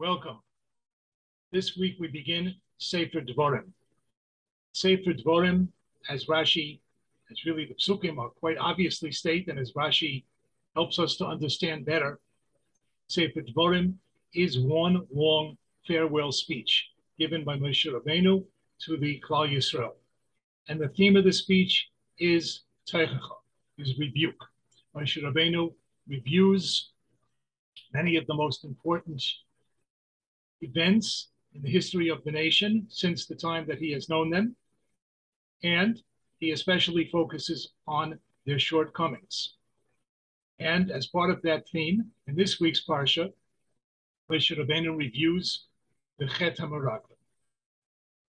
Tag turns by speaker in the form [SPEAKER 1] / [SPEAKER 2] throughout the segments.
[SPEAKER 1] Welcome. This week we begin Sefer Dvorim. Sefer Dvorim, as Rashi, as really the psukim are quite obviously state, and as Rashi helps us to understand better, Sefer Dvorim is one long farewell speech given by Moshe Rabbeinu to the Klal Yisrael. And the theme of the speech is Teichacha, is rebuke. Moshe Rabbeinu reviews many of the most important events in the history of the nation since the time that he has known them, and he especially focuses on their shortcomings. And as part of that theme, in this week's Parsha, Moshe Rabbeinu reviews the Chet HaMeraglim.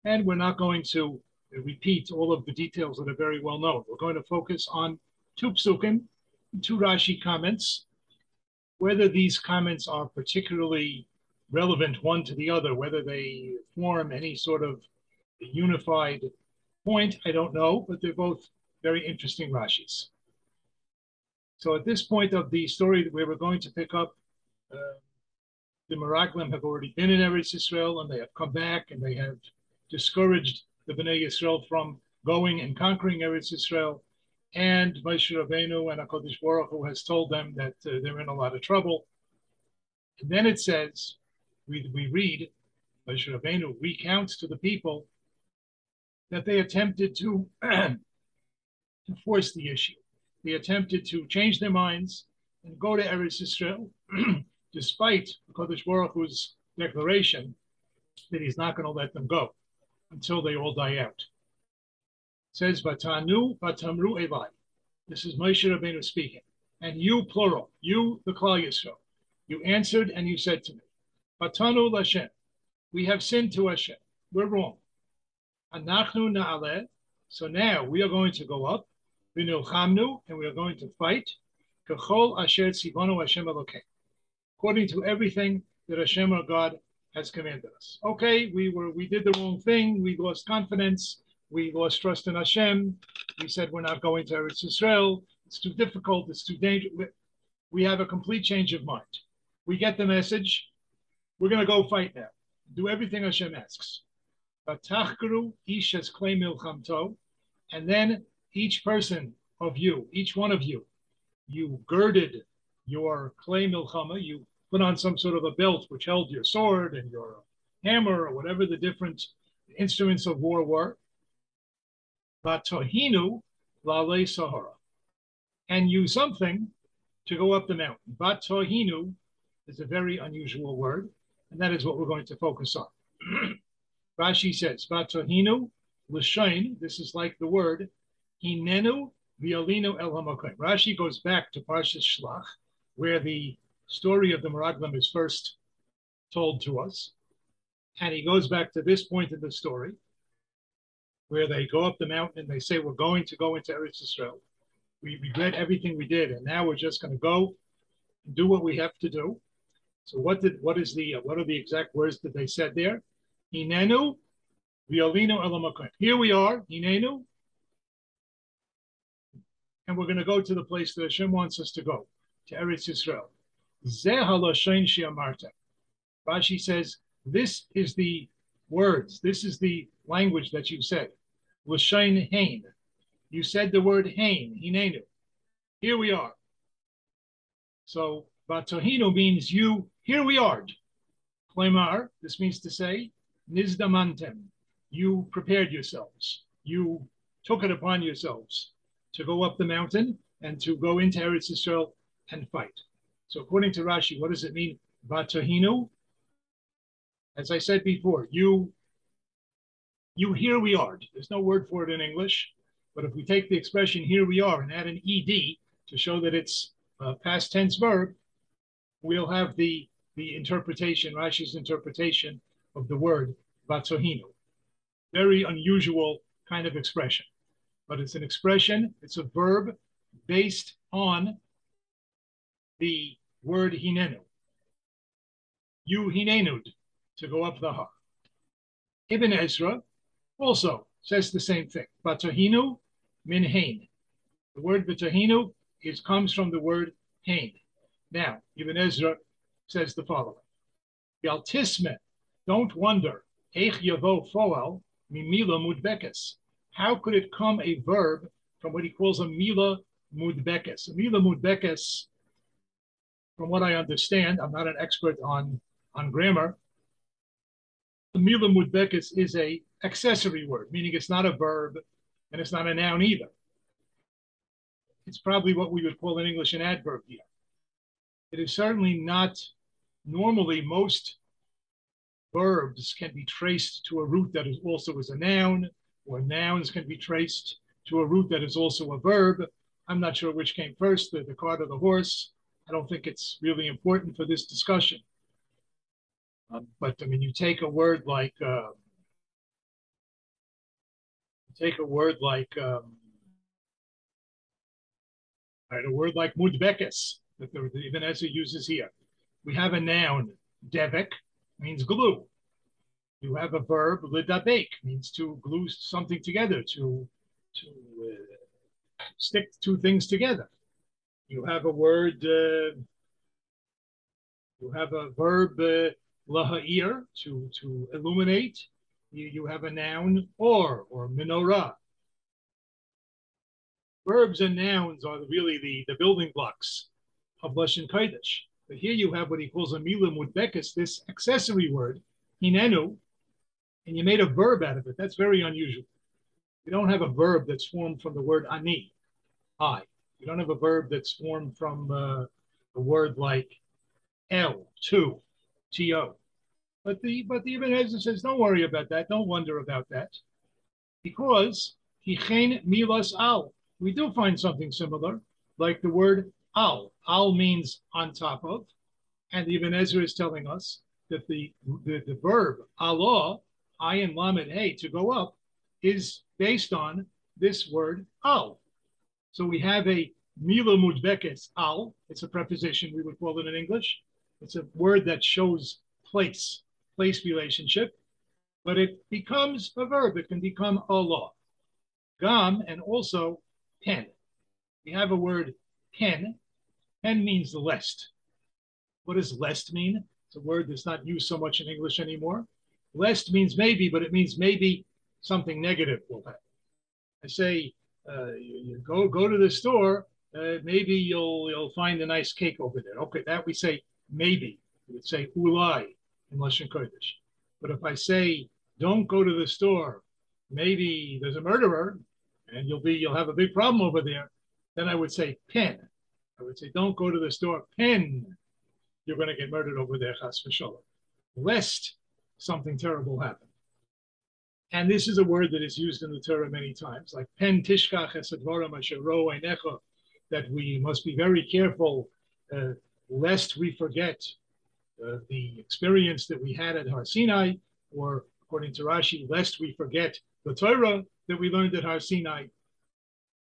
[SPEAKER 1] And we're not going to repeat all of the details that are very well known. We're going to focus on two psukim, two Rashi comments. Whether these comments are particularly relevant one to the other, whether they form any sort of unified point, I don't know, but they're both very interesting Rashis. So at this point of the story where we were going to pick up, uh, the Meraglim have already been in Eretz Israel and they have come back and they have discouraged the Bnei Yisrael from going and conquering Eretz Israel. And Moshe Rabbeinu and HaKadosh Baruch Hu has told them that uh, they're in a lot of trouble. And then it says, we, we read, Moshe Rabbeinu recounts to the people that they attempted to, to force the issue. They attempted to change their minds and go to Eretz Israel, despite Kodesh Baruch Hu's declaration that he's not going to let them go until they all die out. It says, Vatanu Vatamru Eli. This is Moshe Rabbeinu speaking. And you, plural, you, the Klal Yisrael, you answered and you said to me, Patanu Lashem. We have sinned to Hashem. We're wrong. Anachnu na'aleh. So now we are going to go up. V'nilchamnu, and we are going to fight. Kachol asher tzivonu Hashem Elokein. According to everything that Hashem our God has commanded us. Okay, we were we did the wrong thing. We lost confidence. We lost trust in Hashem. We said we're not going to Eretz Israel. It's too difficult. It's too dangerous. We have a complete change of mind. We get the message. We're going to go fight now. Do everything Hashem asks. And then each person of you, each one of you, you girded your clay milchama, you put on some sort of a belt which held your sword and your hammer or whatever the different instruments of war were. Batohinu lale sahara. And use something to go up the mountain. Batohinu is a very unusual word. And that is what we're going to focus on. Rashi says, Vatohinu l'shain, this is like the word, hinenu violino el hamakim. Rashi goes back to Parshas Shlach, where the story of the Meraglim is first told to us. And he goes back to this point in the story, where they go up the mountain and they say, We're going to go into Eretz Israel. We regret everything we did, and now we're just going to go and do what we have to do. So what did what is the what are the exact words that they said there? Hinenu violino elamakim. Here we are, Hinenu, and we're going to go to the place that Hashem wants us to go, to Eretz Yisrael. Rashi says, this is the words, this is the language that you said. L'shain hain. You said the word hain, hinenu. Here we are. So Batohino means you here we are. Klemar, this means to say, Nizdamantem, you prepared yourselves. You took it upon yourselves to go up the mountain and to go into Eretz Israel and fight. So according to Rashi, what does it mean? Vatahinu? As I said before, you you here we are. There's no word for it in English, but if we take the expression here we are and add an ed to show that it's a past tense verb, we'll have the the interpretation, Rashi's interpretation of the word vatsohinu. Very unusual kind of expression, but it's an expression, it's a verb based on the word hinenu. You hinenud, to go up the har. Ibn Ezra also says the same thing. Batohinu min hain. The word batohinu is comes from the word hain. Now, Ibn Ezra says the following Galtisme, don't wonder. Eich yavo foel mimila mudbekes. How could it come a verb from what he calls a mila mudbekes? A mila mudbekes, from what I understand, I'm not an expert on, on grammar. The mila mudbekes is a accessory word, meaning it's not a verb and it's not a noun either. It's probably what we would call in English an adverb here. It is certainly not normally most verbs can be traced to a root that is also is a noun, or nouns can be traced to a root that is also a verb. I'm not sure which came first, the, the cart or the horse. I don't think it's really important for this discussion. Um, but I mean, you take a word like uh, take a word like um, right, a word like mudbekes the Ibn Ezra uses here. We have a noun, devik, means glue. You have a verb, lidabek, means to glue something together, to to uh, stick two things together. You have a word, uh, you have a verb, uh, laha'ir, to, to illuminate. You, you have a noun, or, or menorah. Verbs and nouns are really the, the building blocks of Lashon Kodesh. But here you have what he calls a mila mudbekis, this accessory word, hinenu, and you made a verb out of it. That's very unusual. You don't have a verb that's formed from the word ani, I. You don't have a verb that's formed from uh, a word like el, to, to. But the but the Ibn Ezra says, don't worry about that. Don't wonder about that, because hichen milas al. We do find something similar, like the word al. Al means on top of, and Ibn Ezra is telling us that the the, the verb Allah, ayin lamed hey, to go up, is based on this word al. So we have a mila mudbekes al. It's a preposition we would call it in English. It's a word that shows place, place relationship, but it becomes a verb. It can become Allah. Gam and also pen. We have a word pen Pen means lest. What does lest mean? It's a word that's not used so much in English anymore. Lest means maybe, but it means maybe something negative will happen. I say, uh, you, go go to the store. Uh, maybe you'll you'll find a nice cake over there. Okay, that we say maybe. We would say ulai in Lashon Kodesh. But if I say don't go to the store, maybe there's a murderer, and you'll be you'll have a big problem over there. Then I would say pen. I would say, don't go to the store. Pen, you're going to get murdered over there, chas v'sholem, lest something terrible happen. And this is a word that is used in the Torah many times, like pen tishkach esadvarim ashero einecha, that we must be very careful uh, lest we forget uh, the experience that we had at Har Sinai, or according to Rashi, lest we forget the Torah that we learned at Har Sinai.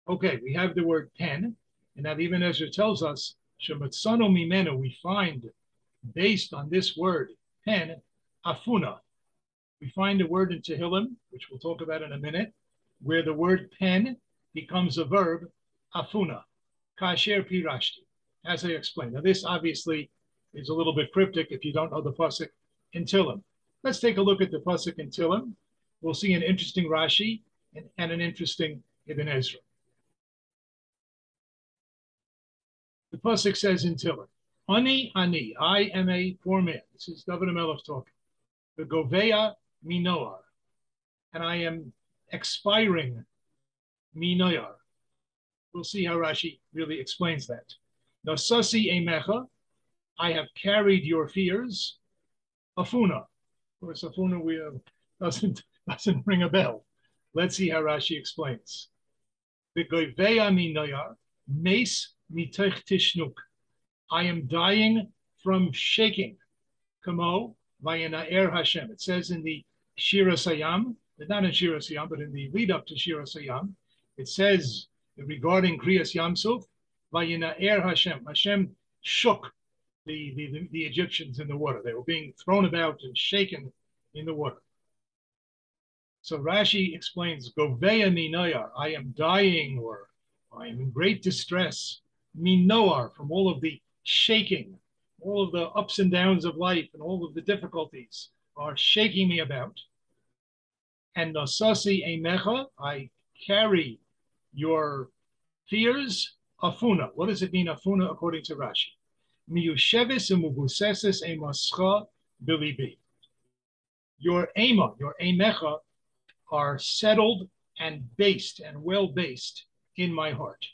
[SPEAKER 1] Okay, we have the word pen, and that Ibn Ezra tells us, Shematsano Mimeno, we find based on this word, pen, afuna. We find a word in Tehillim, which we'll talk about in a minute, where the word pen becomes a verb, afuna, kasher pirashti, as I explained. Now, this obviously is a little bit cryptic if you don't know the pasuk in Tehillim. Let's take a look at the pasuk in Tehillim. We'll see an interesting Rashi and, and an interesting Ibn Ezra. The pasuk says in Tehillim, "Ani ani, I am a poor man." This is David Melech talking. The Govea minoar, and I am expiring minoyar. We'll see how Rashi really explains that. Nasasi emecha, I have carried your fears. Afuna, of course, afuna we uh, doesn't doesn't ring a bell. Let's see how Rashi explains. The Govea minoyar, mace tishnuk. I am dying from shaking. Kamo vayanaer Hashem. It says in the Shira Sayam, not in Shira Sayam, but in the lead up to Shira Sayam, it says regarding Kriyas Yamsuf, vayanaer Hashem. Hashem shook the, the, the Egyptians in the water. They were being thrown about and shaken in the water. So Rashi explains, Goveya minayar, I am dying or I am in great distress minoar, from all of the shaking, all of the ups and downs of life and all of the difficulties are shaking me about. And Nasasi Emecha, I carry your fears, Afuna. What does it mean, Afuna, according to Rashi? Miyushevis umubusesis emascha. Your ema, your emecha, are settled and based and well based in my heart.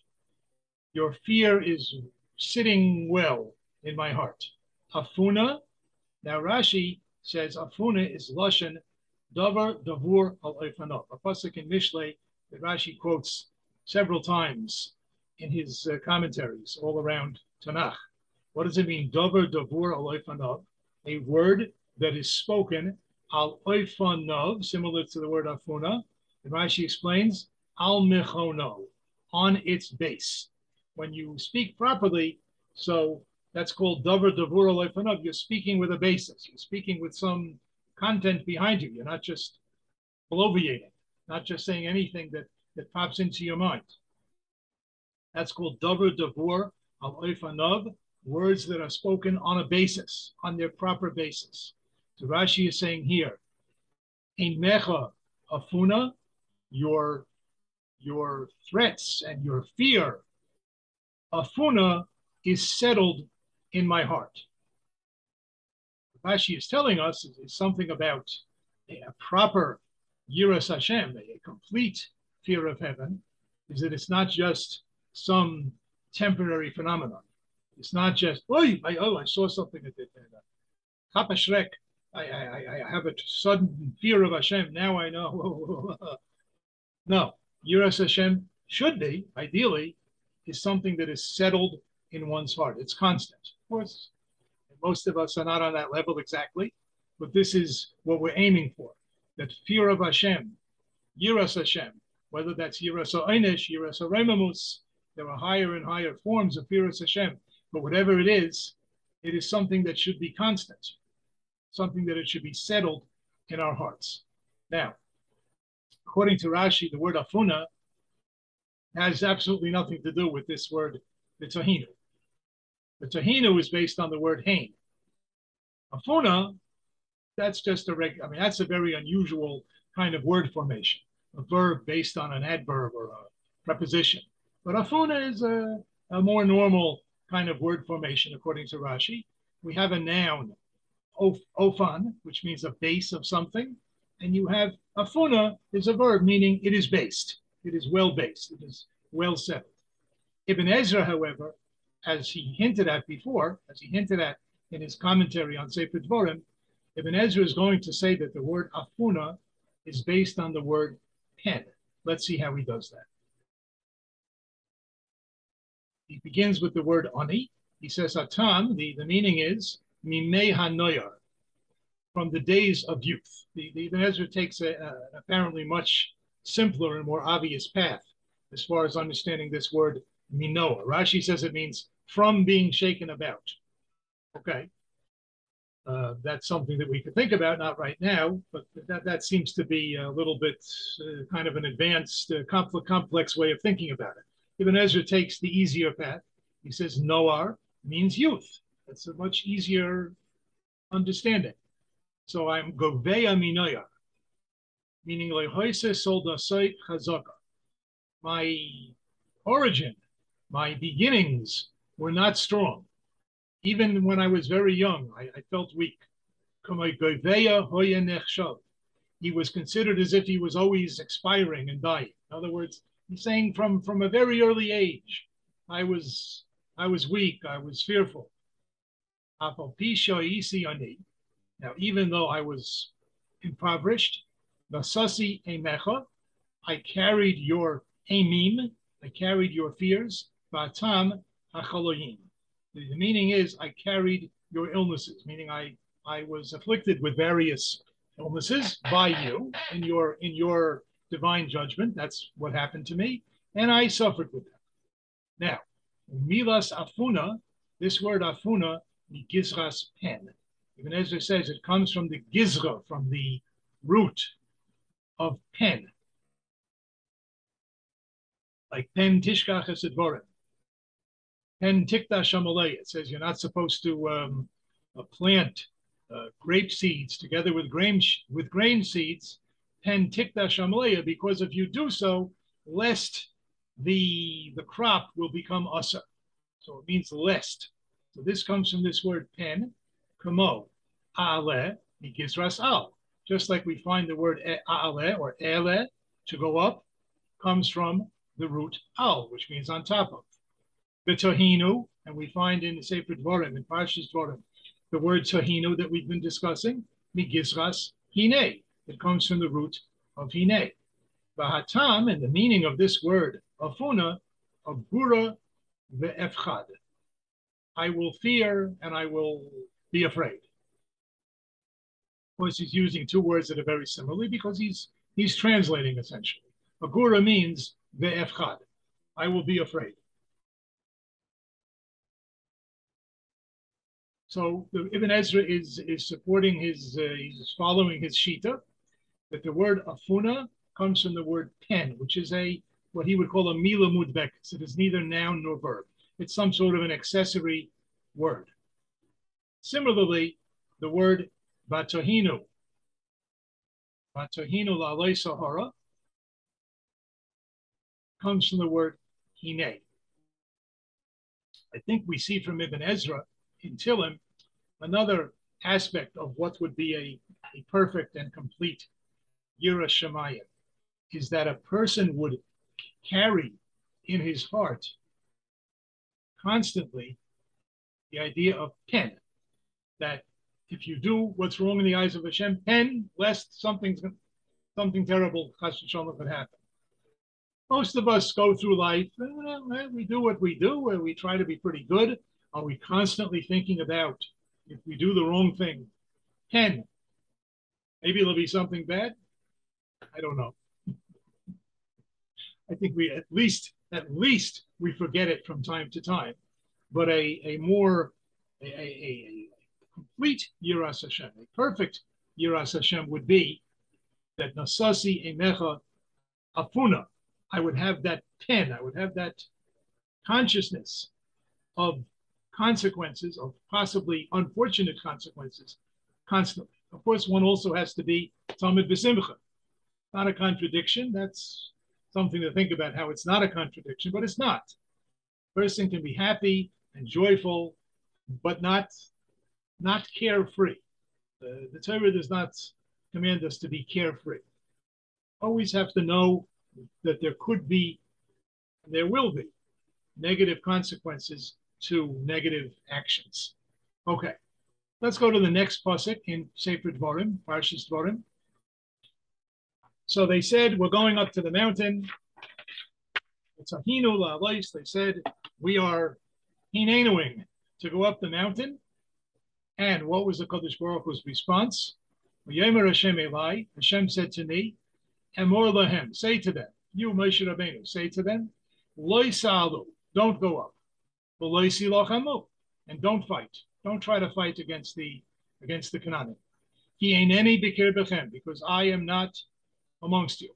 [SPEAKER 1] Your fear is sitting well in my heart. Afuna. Now Rashi says Afuna is lashon davar davur al oifanov. A pasuk in Mishlei that Rashi quotes several times in his uh, commentaries all around Tanakh. What does it mean? Davar davur al oifanov, a word that is spoken al oifanov, similar to the word afuna. And Rashi explains al mechono, on its base. When you speak properly, so that's called dover davur al oifanov. You're speaking with a basis. You're speaking with some content behind you. You're not just bloviating, not just saying anything that, that pops into your mind. That's called dover davur al words that are spoken on a basis, on their proper basis. So Rashi is saying here, in mecha afuna, your your threats and your fear, afuna is settled in my heart. Rashi is telling us is something about a proper yiras Hashem, a complete fear of heaven, is that it's not just some temporary phenomenon. It's not just, oh, I, oh, I saw something that did that. I, I, I have a sudden fear of Hashem. Now I know. no, Yiras Hashem should be, ideally, is something that is settled in one's heart. It's constant. Of course, most of us are not on that level exactly, but this is what we're aiming for. That fear of Hashem, Yiras Hashem, whether that's Yiras Einish, Yiras Remamus, there are higher and higher forms of fear of Hashem. But whatever it is, it is something that should be constant, something that it should be settled in our hearts. Now, according to Rashi, the word afuna has absolutely nothing to do with this word, the tahinu. The tahinu is based on the word hain. Afuna, that's just a regular, I mean, that's a very unusual kind of word formation, a verb based on an adverb or a preposition. But afuna is a, a more normal kind of word formation according to Rashi. We have a noun, of, ofan, which means a base of something, and you have afuna is a verb meaning it is based. It is well based. It is well settled. Ibn Ezra, however, as he hinted at before, as he hinted at in his commentary on Sefer Dvorim, Ibn Ezra is going to say that the word afuna is based on the word pen. Let's see how he does that. He begins with the word ani. He says atam, the, the meaning is mimei hanoyar, from the days of youth. The, the Ibn Ezra takes a, a, apparently much simpler and more obvious path as far as understanding this word minoa. Rashi says it means from being shaken about. Okay. Uh, that's something that we could think about, not right now, but that, that seems to be a little bit uh, kind of an advanced, uh, complex, complex way of thinking about it. Ibn Ezra takes the easier path. He says Noar means youth. That's a much easier understanding. So I'm Goveya Minoya, meaning Lehoise Soldasai Chazaka. My origin, my beginnings were not strong. Even when I was very young, I, I felt weak. He was considered as if he was always expiring and dying. In other words, He's saying from from a very early age, I was I was weak, I was fearful. Now, even though I was impoverished, nasasi emecha, I carried your emim, I carried your fears, batam hachaloyim. The meaning is I carried your illnesses, meaning I I was afflicted with various illnesses by you in your in your divine judgment. That's what happened to me. And I suffered with that. Now, milas afuna, this word afuna, the gizras pen. Ibn Ezra says it comes from the gizra, from the root of pen. Like pen tishkach esedvorim. Pen tikta shamalei. It says you're not supposed to um, uh, plant uh, grape seeds together with grain with grain seeds. Pen tikta shamalei, because if you do so, lest the the crop will become asa. So it means lest. So this comes from this word pen, kamo, ale, mikizras al. Just like we find the word ale or ele to go up, comes from the root al, which means on top of. B'tohinu, and we find in the Sefer Dvorim, in Parshas Dvorim, the word tohinu that we've been discussing, migizras hine. It comes from the root of hine. Vahatam, and the meaning of this word, afuna, agura ve'efchad. I will fear and I will be afraid. Course, he's using two words that are very similarly because he's he's translating essentially. Agura means ve'efchad. I will be afraid. So the Ibn Ezra is is supporting his uh, he's following his shita that the word afuna comes from the word pen, which is a what he would call a mila mudbekas. It is neither noun nor verb. It's some sort of an accessory word. Similarly, the word batohinu, batohinu la sahara, comes from the word hine. I think we see from Ibn Ezra in Tillim another aspect of what would be a, a perfect and complete Yira Shemayim is that a person would carry in his heart constantly the idea of pen, that if you do what's wrong in the eyes of Hashem, pen, lest something's something terrible, could happen. Most of us go through life, eh, we do what we do, we try to be pretty good. Are we constantly thinking about if we do the wrong thing? Pen, maybe it'll be something bad. I don't know. I think we at least at least we forget it from time to time. But a, a more a, a, a complete Yiras Hashem, a perfect Yiras Hashem would be that Nasasi Emecha Afuna. I would have that pen, I would have that consciousness of consequences, of possibly unfortunate consequences, constantly. Of course, one also has to be Talmud B'Simcha. Not a contradiction. That's something to think about how it's not a contradiction, but it's not. A person can be happy and joyful, but not not carefree. The, the Torah does not command us to be carefree. Always have to know that there could be, there will be, negative consequences to negative actions. Okay, let's go to the next pasuk in Sefer Dvarim, Parshas Dvarim. So they said, We're going up to the mountain. It's a hinu la'alais. They said, We are hinenuing to go up the mountain. And what was the Kodesh Baruch Hu's response? Hashem Eli, Hashem said to me, Emor lahem, say to them, you Moshe Rabbeinu, say to them, Loi salu, don't go up. Loi and don't fight. Don't try to fight against the against the Canaan. He ain't any bikir bechem, because I am not amongst you.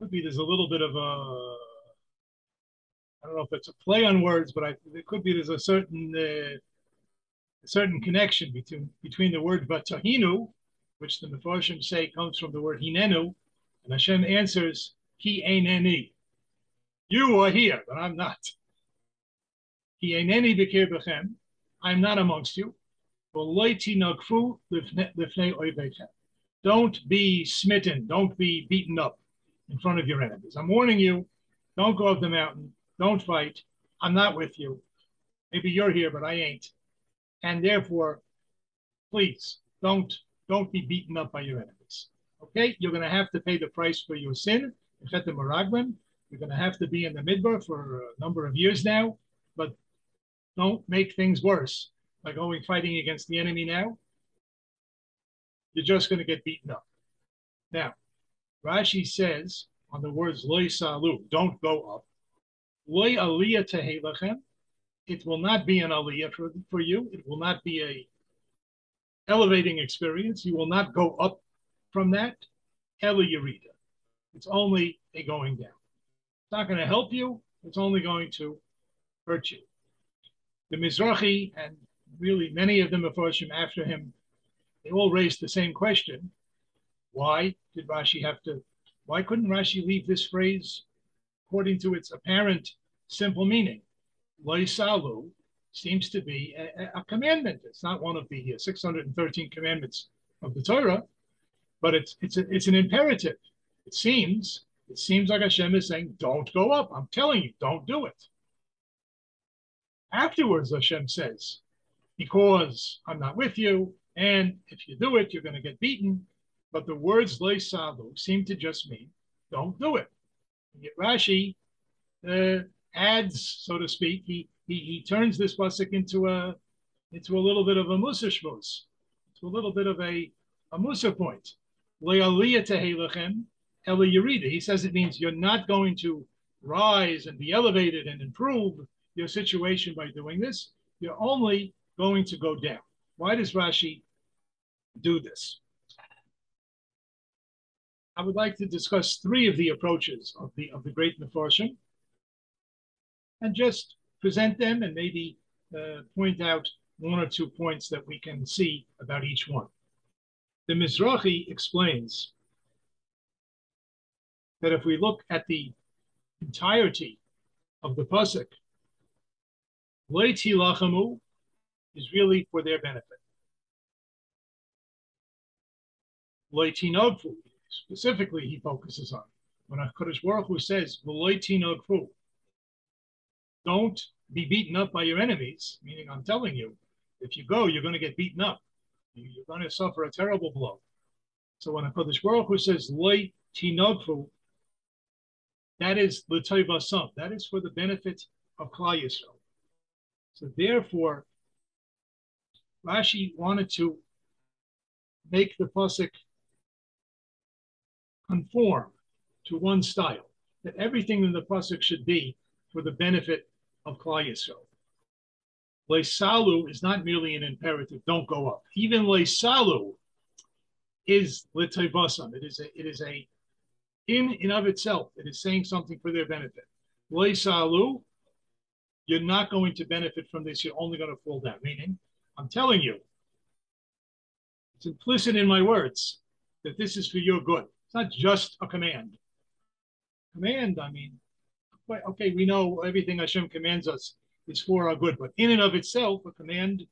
[SPEAKER 1] Could be there's a little bit of a, I don't know if it's a play on words, but I, it could be there's a certain uh, a certain connection between between the word vatahinu, which the Mefarshim say comes from the word hinenu, and Hashem answers, He aineni. You are here, but I'm not. He aineni b'kir b'chem. I'm not amongst you. Don't be smitten. Don't be beaten up in front of your enemies. I'm warning you. Don't go up the mountain. Don't fight. I'm not with you. Maybe you're here, but I ain't. And therefore, please don't don't be beaten up by your enemies. Okay, you're going to have to pay the price for your sin. You're going to have to be in the midbar for a number of years now, but don't make things worse by going fighting against the enemy now you're just going to get beaten up. Now, Rashi says on the words loy salu, don't go up. Loy aliyah tehelachem, it will not be an aliyah for, for you. It will not be a elevating experience. You will not go up from that. Ela Yerida. It's only a going down. It's not going to help you. it's only going to hurt you. The Mizrahi and really many of the Mefarshim after him, they all raised the same question. Why did Rashi have to, why couldn't Rashi leave this phrase according to its apparent simple meaning? Loisalu seems to be a, a, commandment. It's not one of the 613 commandments of the Torah, but it's it's a, it's an imperative. It seems it seems like Hashem is saying, "Don't go up." I'm telling you, don't do it. Afterwards, Hashem says, "Because I'm not with you, and if you do it, you're going to get beaten." But the words "leisalu" seem to just mean, "Don't do it." Rashi uh, adds, so to speak, he he, he turns this pasuk into a into a little bit of a musa to a little bit of a a musa point. He says it means you're not going to rise and be elevated and improve your situation by doing this. You're only going to go down. Why does Rashi do this? I would like to discuss three of the approaches of the of the great Mefarshim and just present them and maybe uh, point out one or two points that we can see about each one. The Mizrahi explains that if we look at the entirety of the pasuk, Leiti lachamu is really for their benefit. Leiti specifically, he focuses on when Hakadosh Baruch Hu says Leiti don't be beaten up by your enemies, meaning I'm telling you, if you go, you're going to get beaten up. You're going to suffer a terrible blow. So when Hakadosh Baruch Hu says loy tinogfu, that is l'toivasam. That is for the benefit of Klal Yisrael. So therefore, Rashi wanted to make the pasuk conform to one style. That everything in the pasuk should be for the benefit of Klal Yisrael. Leisalu is not merely an imperative, don't go up. Even Leisalu is Litayvasam. It is a, it is a, in and of itself, it is saying something for their benefit. Leisalu, you're not going to benefit from this, you're only going to fall down. Meaning, I'm telling you, it's implicit in my words that this is for your good. It's not just a command. Command, I mean, okay, we know everything Hashem commands us is for our good, but in and of itself, a command,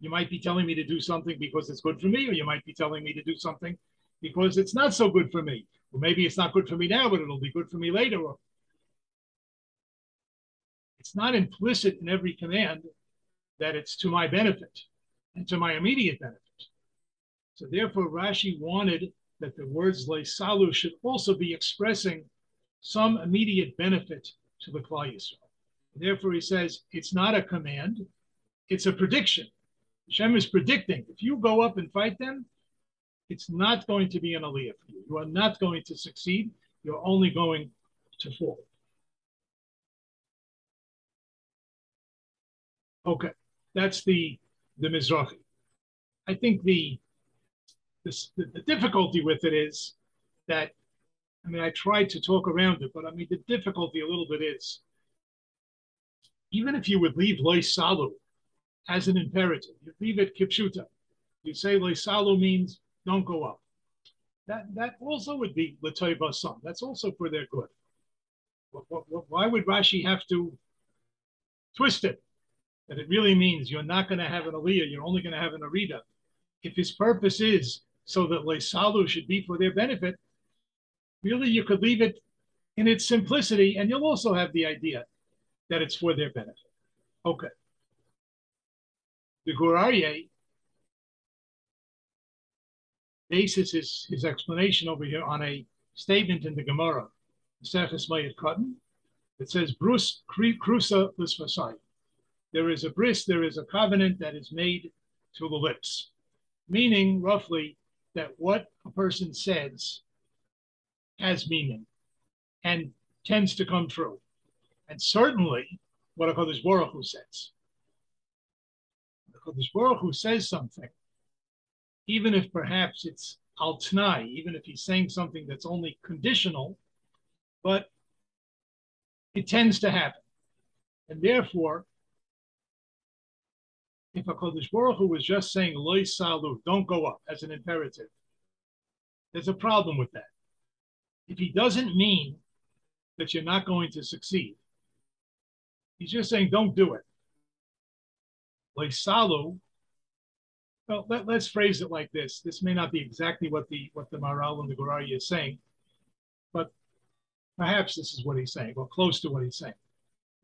[SPEAKER 1] you might be telling me to do something because it's good for me, or you might be telling me to do something because it's not so good for me. Or maybe it's not good for me now, but it'll be good for me later. It's not implicit in every command that it's to my benefit and to my immediate benefit. So therefore, Rashi wanted that the words Lay Salu should also be expressing some immediate benefit to the Klal Yisrael. Therefore, he says it's not a command, it's a prediction. Hashem is predicting if you go up and fight them, it's not going to be an aliyah for you. You are not going to succeed. You're only going to fall. Okay, that's the the Mizrahi. I think the, the the difficulty with it is that I mean, I tried to talk around it, but I mean, the difficulty a little bit is even if you would leave lois salu as an imperative, you leave it kipshuta. You say lois salu means don't go up. That that also would be letoiva some. That's also for their good. Why would Rashi have to twist it? That it really means you're not going to have an aliyah, you're only going to have an arida. If his purpose is so that leisalu should be for their benefit, Really, you could leave it in its simplicity, and you'll also have the idea that it's for their benefit. Okay. The Gur Aryeh bases his, his explanation over here on a statement in the Gemara, Seches Moed Katan. It says, Bruce Crusa Lisvasai. There is a bris, there is a covenant that is made to the lips, meaning roughly that what a person says has meaning and tends to come true. And certainly what HaKadosh Baruch Hu says. HaKadosh Baruch Hu says something, even if perhaps it's al tnai, even if he's saying something that's only conditional, but it tends to happen. And therefore, if a Kodesh Baruch Hu was just saying loy salu, don't go up as an imperative, there's a problem with that. If he doesn't mean that you're not going to succeed, he's just saying don't do it. Loy salu. Well, let, us phrase it like this. This may not be exactly what the what the Maharal and the Gur Aryeh is saying, but perhaps this is what he's saying, or close to what he's saying.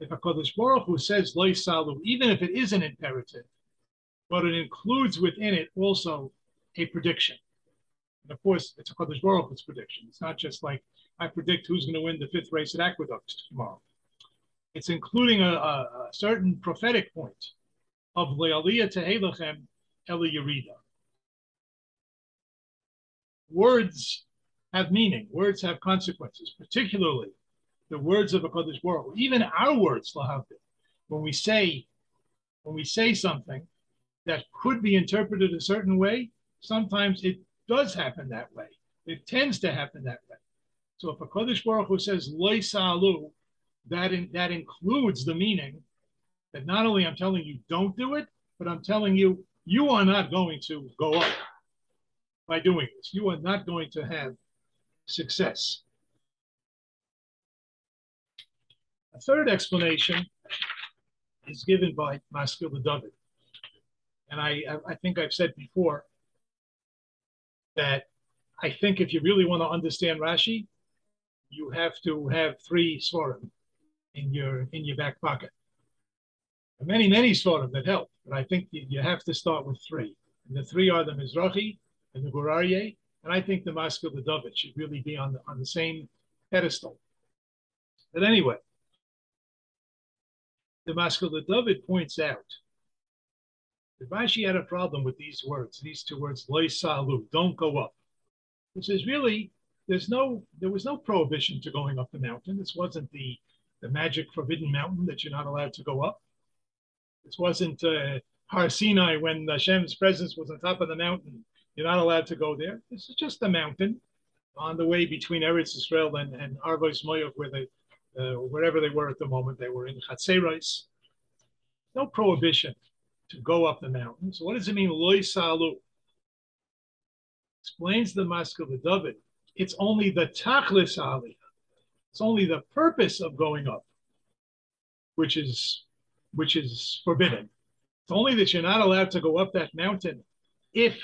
[SPEAKER 1] If a Kodesh Baruch who says loy salu, even if it is an imperative, but it includes within it also a prediction. And of course, it's a Kodesh Baruch Hu's prediction. It's not just like I predict who's going to win the fifth race at Aqueduct tomorrow. It's including a, a, a certain prophetic point of Le'aliyah Tehelachem Eli Yerida. Words have meaning. Words have consequences, particularly the words of a Kodesh Baruch. Even our words, Lahavdil, when we say when we say something, that could be interpreted a certain way, sometimes it does happen that way. It tends to happen that way. So if a Kodesh Baruch Hu says loy salu, that in, that includes the meaning that not only I'm telling you don't do it, but I'm telling you you are not going to go up by doing this. You are not going to have success. A third explanation is given by Maskil L'David. And I, I think I've said before that I think if you really want to understand Rashi, you have to have three svarim in your in your back pocket. many, many svarim that help, but I think you have to start with three. And the three are the Mizrahi and the Gur Aryeh, and I think the Maskil the should really be on the on the same pedestal. But anyway, the Maskil the points out Rashi had a problem with these words, these two words, loy salu, don't go up. Which is really, there's no, there was no prohibition to going up the mountain. This wasn't the, the magic forbidden mountain that you're not allowed to go up. This wasn't uh, Har Sinai when Hashem's presence was on top of the mountain. You're not allowed to go there. This is just a mountain on the way between Eretz Israel and, and Arvos Moav, where they, uh, wherever they were at the moment, they were in Chatzeros. No prohibition to go up the mountain. So what does it mean, loy salu? Explains the Maskil of the David. It's only the tachlis aliyah. It's only the purpose of going up, which is which is forbidden. It's only that you're not allowed to go up that mountain if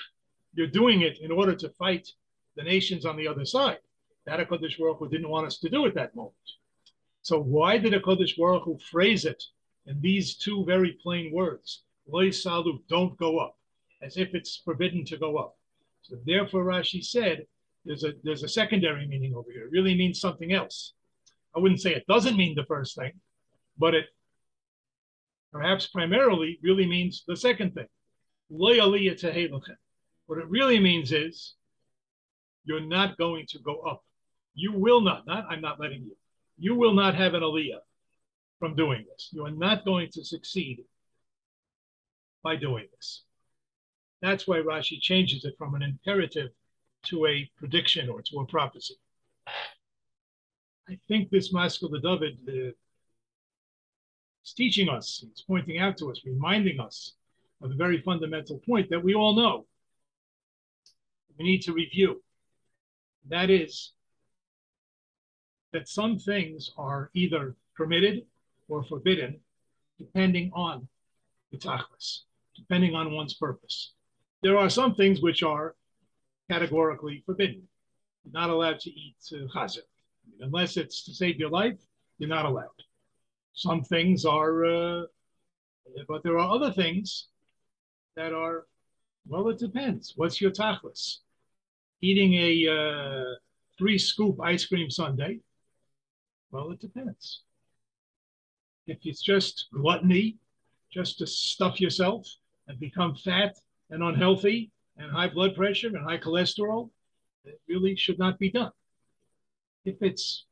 [SPEAKER 1] you're doing it in order to fight the nations on the other side. That HaKadosh Baruch Hu didn't want us to do at that moment. So why did HaKadosh Baruch Hu phrase it in these two very plain words? Loy salu, don't go up, as if it's forbidden to go up. So therefore, Rashi said there's a there's a secondary meaning over here. It really means something else. I wouldn't say it doesn't mean the first thing, but it perhaps primarily really means the second thing. What it really means is you're not going to go up. You will not, not I'm not letting you. You will not have an aliyah from doing this. You are not going to succeed by doing this. That's why Rashi changes it from an imperative to a prediction or to a prophecy. I think this Maskil L'David uh, is teaching us, it's pointing out to us, reminding us of a very fundamental point that we all know. We need to review. That is, that some things are either permitted or forbidden depending on the tachlis depending on one's purpose. There are some things which are categorically forbidden. You're not allowed to eat uh, chazer. Unless it's to save your life, you're not allowed. Some things are, uh, but there are other things that are, well, it depends. What's your tachlis? Eating a uh, three scoop ice cream sundae, well, it depends. If it's just gluttony, just to stuff yourself, and become fat and unhealthy and high blood pressure and high cholesterol, it really should not be done. If it's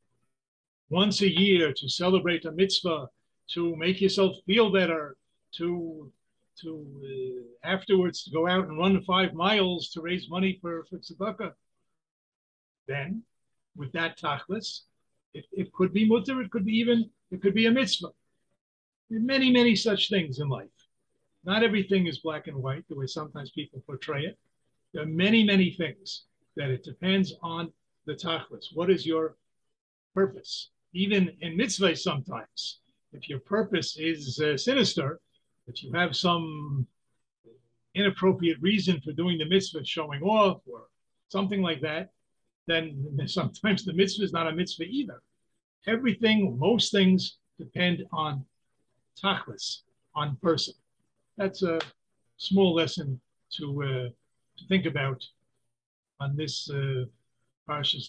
[SPEAKER 1] once a year to celebrate a mitzvah, to make yourself feel better, to to uh, afterwards to go out and run five miles to raise money for, for tzedakah, then with that tachlis, It, it could be mutter, it could be even, it could be a mitzvah. Many, many such things in life. Not everything is black and white, the way sometimes people portray it. There are many, many things that it depends on the tachlis. What is your purpose? Even in mitzvah, sometimes, if your purpose is uh, sinister, if you have some inappropriate reason for doing the mitzvah, showing off or something like that, then sometimes the mitzvah is not a mitzvah either. Everything, most things depend on tachlis, on person. That's a small lesson to, uh, to think about on this uh, Parshas.